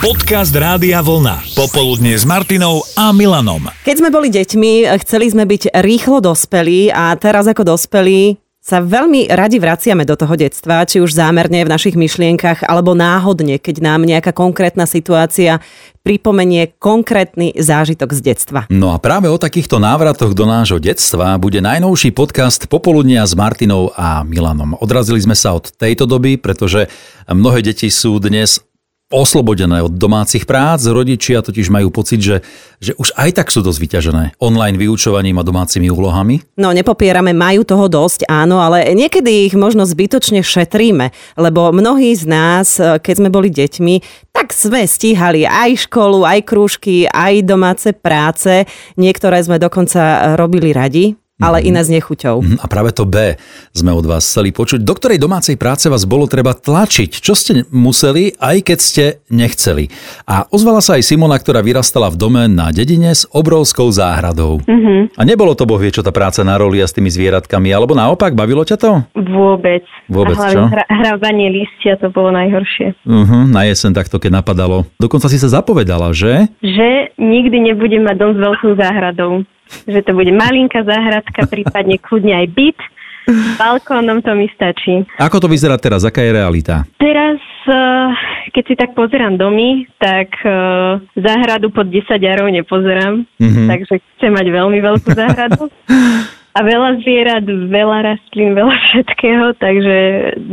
Podcast Rádia Vlna. Popoludne s Martinou a Milanom. Keď sme boli deťmi, chceli sme byť rýchlo dospelí a teraz ako dospelí sa veľmi radi vraciame do toho detstva, či už zámerne v našich myšlienkach, alebo náhodne, keď nám nejaká konkrétna situácia pripomenie konkrétny zážitok z detstva. No a práve o takýchto návratoch do nášho detstva bude najnovší podcast Popoludnia s Martinou a Milanom. Odrazili sme sa od tejto doby, pretože mnohé deti sú dnes oslobodené od domácich prác. Rodičia totiž majú pocit, že, že už aj tak sú dosť vyťažené online vyučovaním a domácimi úlohami. No nepopierame, majú toho dosť, áno, ale niekedy ich možno zbytočne šetríme, lebo mnohí z nás, keď sme boli deťmi, tak sme stíhali aj školu, aj krúžky, aj domáce práce. Niektoré sme dokonca robili radi ale iné s nechuťou. Mhm, a práve to B sme od vás chceli počuť. Do ktorej domácej práce vás bolo treba tlačiť? Čo ste museli, aj keď ste nechceli? A ozvala sa aj Simona, ktorá vyrastala v dome na dedine s obrovskou záhradou. Mm-hmm. A nebolo to boh vie, čo tá práca na roli a s tými zvieratkami, alebo naopak, bavilo ťa to? Vôbec. Vôbec, a čo? Hra, listia to bolo najhoršie. Uh-huh, na jesen takto, keď napadalo. Dokonca si sa zapovedala, že? Že nikdy nebudem mať dom s veľkou záhradou že to bude malinká záhradka, prípadne kľudne aj byt. S balkónom to mi stačí. Ako to vyzerá teraz? Aká je realita? Teraz, eh, keď si tak pozerám domy, tak eh, záhradu pod 10 jarov nepozerám, mm-hmm. takže chcem mať veľmi veľkú záhradu. a veľa zvierat, veľa rastlín, veľa všetkého, takže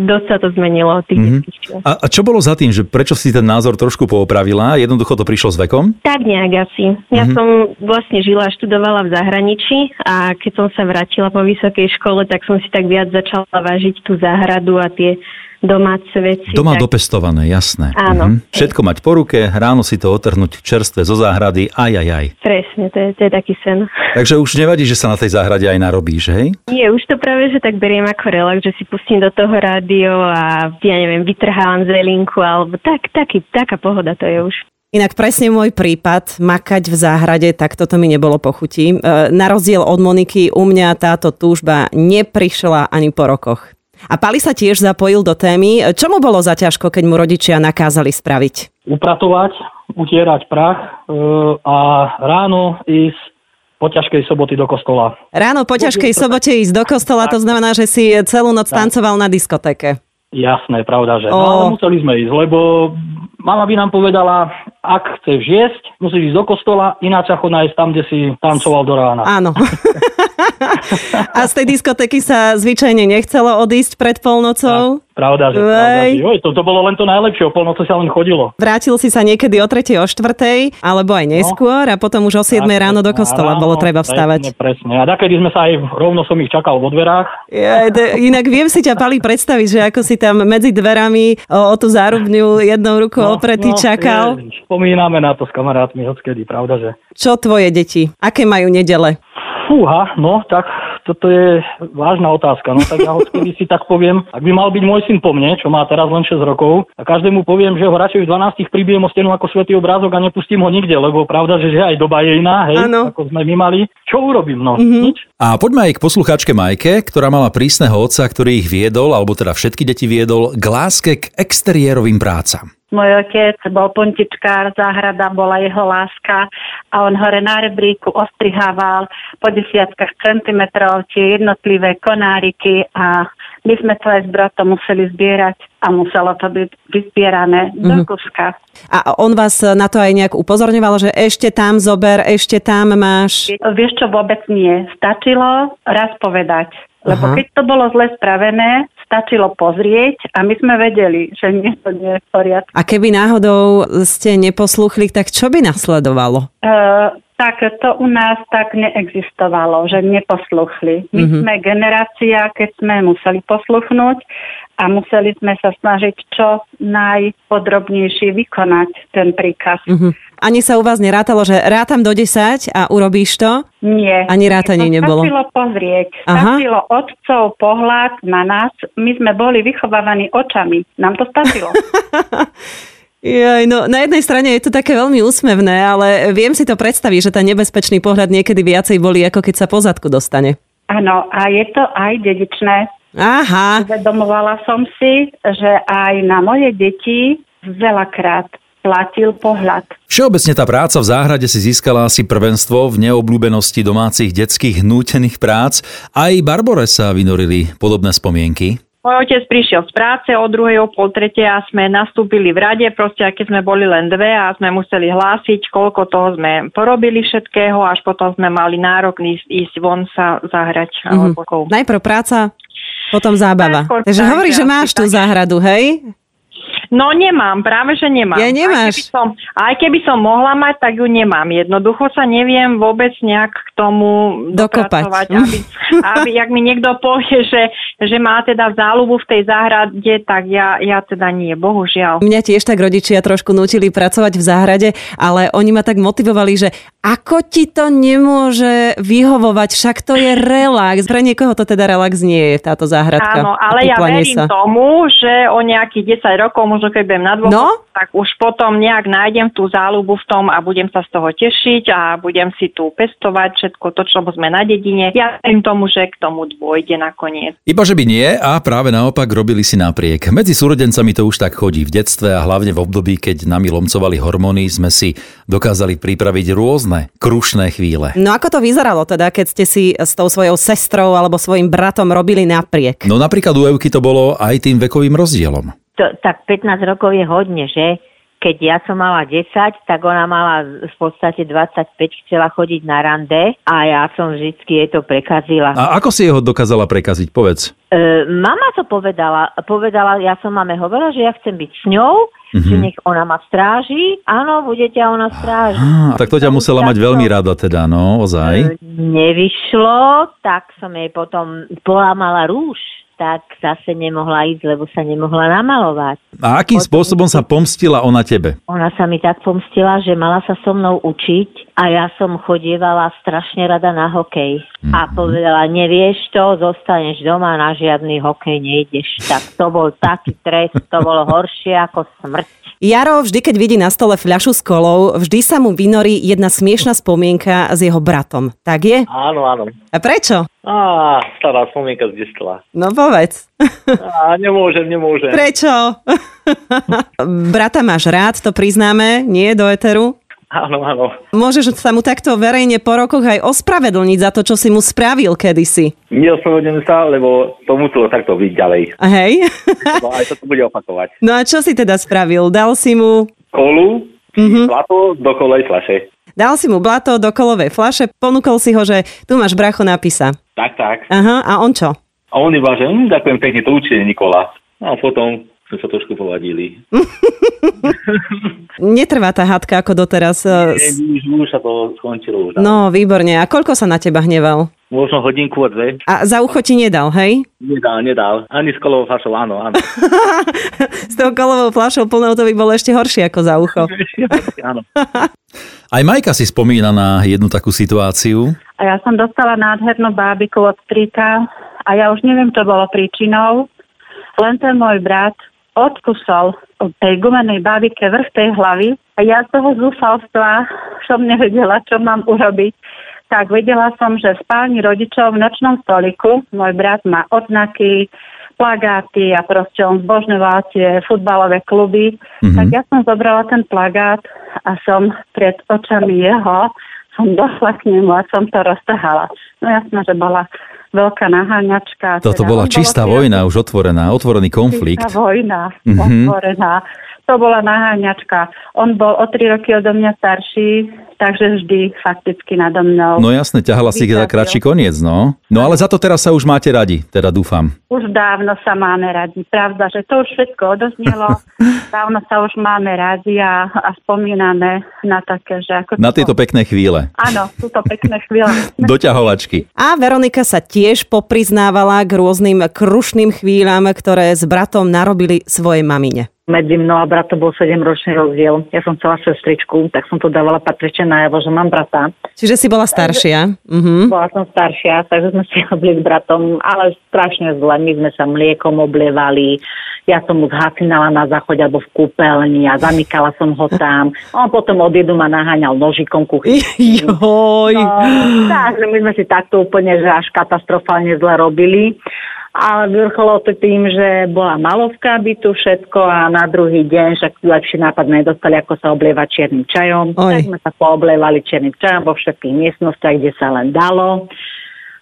dosť sa to zmenilo od tých mm-hmm. a, a čo bolo za tým, že prečo si ten názor trošku poopravila? Jednoducho to prišlo s vekom? Tak nejak asi. Ja mm-hmm. som vlastne žila a študovala v zahraničí a keď som sa vrátila po vysokej škole, tak som si tak viac začala vážiť tú záhradu a tie domáce veci. Doma tak... dopestované, jasné. Áno. Mhm. Všetko mať po ruke, ráno si to otrhnúť čerstvé zo záhrady, aj, aj, aj. Presne, to je, to je taký sen. Takže už nevadí, že sa na tej záhrade aj narobíš, hej? Nie, už to práve, že tak beriem ako relax, že si pustím do toho rádio a ja neviem, vytrhávam zelinku, alebo tak, taký, taká pohoda to je už. Inak presne môj prípad, makať v záhrade, tak toto mi nebolo pochutí. E, na rozdiel od Moniky, u mňa táto túžba neprišla ani po rokoch. A Pali sa tiež zapojil do témy. Čo mu bolo za ťažko, keď mu rodičia nakázali spraviť? Upratovať, utierať prach e, a ráno ísť po ťažkej soboty do kostola. Ráno po ťažkej sobote ísť do kostola, to znamená, že si celú noc tancoval na diskotéke. Jasné, pravda, že. No, ale museli sme ísť, lebo mama by nám povedala, ak chceš jesť, musíš ísť do kostola, ináč ako nájsť tam, kde si tancoval do rána. Áno. A z tej diskotéky sa zvyčajne nechcelo odísť pred polnocou? Ja, pravda, že, pravda, že joj, to, to bolo len to najlepšie, o polnoci sa len chodilo. Vrátil si sa niekedy o 3. o 4. alebo aj neskôr no. a potom už o 7. Presne, ráno do kostola ráno, bolo treba vstávať. Presne, presne. A takedy sme sa aj rovno som ich čakal vo dverách. Ja, de, inak viem si ťa, Pali, predstaviť, že ako si tam medzi dverami o, o tú zárubňu jednou rukou no, opretý no, čakal. Je, spomíname na to s kamarátmi, odkedy, pravda, že. Čo tvoje deti? Aké majú nedele? Fúha, no tak toto je vážna otázka. No tak ja ho si tak poviem, ak by mal byť môj syn po mne, čo má teraz len 6 rokov, a každému poviem, že ho radšej v 12 pribijem o stenu ako svetý obrázok a nepustím ho nikde, lebo pravda, že, že aj doba je iná, hej, ano. ako sme my mali. Čo urobím? No, mm-hmm. nič. A poďme aj k poslucháčke Majke, ktorá mala prísneho otca, ktorý ich viedol, alebo teda všetky deti viedol, k láske k exteriérovým prácam. Môj otec bol pontičkár, záhrada bola jeho láska a on hore na rebríku ostrihával po desiatkách centimetrov tie jednotlivé konáriky a my sme to aj s bratom museli zbierať a muselo to byť vyzbierané mm-hmm. do mhm. kuska. A on vás na to aj nejak upozorňoval, že ešte tam zober, ešte tam máš? Vieš čo, vôbec nie. Stačilo raz povedať. Lebo Aha. keď to bolo zle spravené, stačilo pozrieť a my sme vedeli, že nie, to nie je v poriadku. A keby náhodou ste neposluchli, tak čo by nasledovalo? Uh, tak to u nás tak neexistovalo, že neposluchli. My mm-hmm. sme generácia, keď sme museli posluchnúť a museli sme sa snažiť čo najpodrobnejšie vykonať ten príkaz. Mm-hmm. Ani sa u vás nerátalo, že rátam do 10 a urobíš to? Nie. Ani rátanie to nebolo? Stačilo pozrieť. Aha. Stačilo otcov pohľad na nás. My sme boli vychovávaní očami. Nám to stačilo. Jaj, no, na jednej strane je to také veľmi úsmevné, ale viem si to predstaviť, že ten nebezpečný pohľad niekedy viacej boli, ako keď sa po zadku dostane. Áno, a je to aj dedičné. Aha. Uvedomovala som si, že aj na moje deti veľakrát platil pohľad. Všeobecne tá práca v záhrade si získala asi prvenstvo v neobľúbenosti domácich detských nútených prác. Aj Barbore sa vynorili podobné spomienky. Môj otec prišiel z práce o druhej, o pol tretej a sme nastúpili v rade, proste keď sme boli len dve a sme museli hlásiť, koľko toho sme porobili všetkého, až potom sme mali nárok ísť, ísť von sa zahrať. Mm-hmm. Alebo... Najprv práca, potom zábava. Najskôr Takže tak, hovoríš, že máš tú záhradu, hej? No nemám, práve že nemám. Ja nemáš. Aj keby, som, aj keby som mohla mať, tak ju nemám. Jednoducho sa neviem vôbec nejak k tomu Dokopať. aby, aby jak mi niekto povie, že, že má teda záľubu v tej záhrade, tak ja, ja teda nie, bohužiaľ. Mňa tiež tak rodičia trošku nutili pracovať v záhrade, ale oni ma tak motivovali, že ako ti to nemôže vyhovovať, však to je relax. Pre niekoho to teda relax nie je, táto záhradka. Áno, ale ja verím sa. tomu, že o nejakých 10 rokov, možno keď budem na dôchod, No? tak už potom nejak nájdem tú záľubu v tom a budem sa z toho tešiť a budem si tu pestovať všetko to, čo sme na dedine. Ja verím tomu, že k tomu dôjde nakoniec. Iba že by nie a práve naopak robili si napriek. Medzi súrodencami to už tak chodí. V detstve a hlavne v období, keď nami lomcovali hormóny, sme si dokázali pripraviť rôzne krušné chvíle. No ako to vyzeralo teda, keď ste si s tou svojou sestrou alebo svojim bratom robili napriek? No napríklad u Evky to bolo aj tým vekovým rozdielom. To, tak 15 rokov je hodne, že? Keď ja som mala 10, tak ona mala v podstate 25, chcela chodiť na rande a ja som vždycky jej to prekazila. A ako si jeho dokázala prekaziť, povedz? E, mama to povedala, povedala, ja som mame hovorila, že ja chcem byť s ňou, mm-hmm. že nech ona ma stráži. Áno, bude ťa ona strážiť. Tak to ťa musela mať veľmi rada teda, no, ozaj. E, Nevyšlo, tak som jej potom polámala rúž tak zase nemohla ísť, lebo sa nemohla namalovať. A akým spôsobom sa pomstila ona tebe? Ona sa mi tak pomstila, že mala sa so mnou učiť a ja som chodievala strašne rada na hokej. Mm-hmm. A povedala, nevieš to, zostaneš doma, na žiadny hokej nejdeš. Tak to bol taký trest, to bolo horšie ako smrť. Jaro vždy, keď vidí na stole fľašu s kolou, vždy sa mu vynorí jedna smiešná spomienka s jeho bratom. Tak je? Áno, áno. A prečo? Á, stará spomienka z detstva. No povedz. Á, nemôžem, nemôžem. Prečo? Brata máš rád, to priznáme, nie do eteru? Áno, áno. Môžeš sa mu takto verejne po rokoch aj ospravedlniť za to, čo si mu spravil kedysi. Neospravedlňujem sa, lebo to muselo takto byť ďalej. A Hej? No aj to bude opakovať. No a čo si teda spravil? Dal si mu, Kolu, Mhm. mm-hmm. zlato do kolej flaše. dal si mu blato do kolovej flaše, ponúkol si ho, že tu máš bracho napisa. Tak, tak. Aha, a on čo? A on iba, že hm, ďakujem pekne, to určite Nikola. A potom sme sa trošku povadili. Netrvá tá hádka ako doteraz. eh, Nie, už, už sa to skončilo. Už. No, výborne. A koľko sa na teba hneval? Možno hodinku a dve. A za ucho ti nedal, hej? Nedal, nedal. Ani s kolovou flašou, áno, áno. S tou kolovou fľašou plnou to by bolo ešte horšie ako za ucho. áno. Aj Majka si spomína na jednu takú situáciu. A ja som dostala nádhernú bábiku od strýka a ja už neviem, čo bolo príčinou. Len ten môj brat odkusol od tej gumenej bábike vrch tej hlavy a ja z toho zúfalstva som nevedela, čo mám urobiť. Tak vedela som, že v spálni rodičov v nočnom stoliku môj brat má odznaky, plagáty a proste on zbožňoval tie futbalové kluby. Mm-hmm. Tak ja som zobrala ten plagát a som pred očami jeho som došla k nemu a som to roztahala. No jasné, že bola veľká naháňačka. Toto Teda bola čistá otvorený- vojna, už otvorená, otvorený konflikt. Čistá vojna, Mhm. mm-hmm. otvorená. To bola naháňačka. On bol o tri roky odo mňa starší, takže vždy fakticky nado mnou. No jasne, ťahala si za Vyťazil. kratší koniec, no. No ale za to teraz sa už máte radi, teda dúfam. Už dávno sa máme radi. Pravda, že to už všetko odoznelo. dávno sa už máme radi a, a spomíname na také, že ako... Na to- tieto pekné chvíle. Áno, sú to pekné chvíle. Doťahovačky. A Veronika sa tiež popriznávala k rôznym krušným chvíľam, ktoré s bratom narobili svojej mamine. Medzi mnou a bratom bol 7-ročný rozdiel. Ja som chcela sestričku, tak som to dávala patrične najavo, že mám brata. Čiže si bola staršia. Mhm. Bola som staršia, takže sme si robili s bratom, ale strašne zle. My sme sa mliekom oblievali, ja som mu zhasinala na záchode alebo v kúpeľni a zamykala som ho tam. On potom od jedu ma naháňal nožikom kuchyň. Joj. No, takže my sme si takto úplne, že až katastrofálne zle robili. Ale vrcholo to tým, že bola malovka bytu všetko a na druhý deň však lepší nápad nedostali, ako sa oblievať čiernym čajom. Oj. Tak sme sa pooblievali čiernym čajom vo všetkých miestnostiach, kde sa len dalo.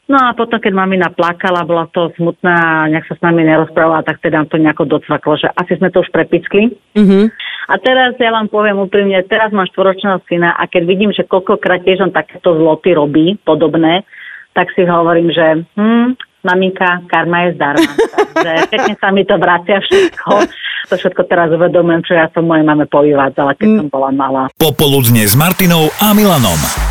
No a potom, keď mamina plakala, bola to smutná, nejak sa s nami nerozprávala, tak teda to nejako docvaklo, že asi sme to už prepickli. Mhm. A teraz ja vám poviem úprimne, teraz mám štvoročného syna a keď vidím, že koľkokrát tiež on takéto zloty robí, podobné, tak si hovorím, že hm, maminka, karma je zdarma. Takže pekne sa mi to vracia všetko. To všetko teraz uvedomujem, čo ja som mojej mame povyvádzala, keď som bola malá. Popoludne s Martinou a Milanom.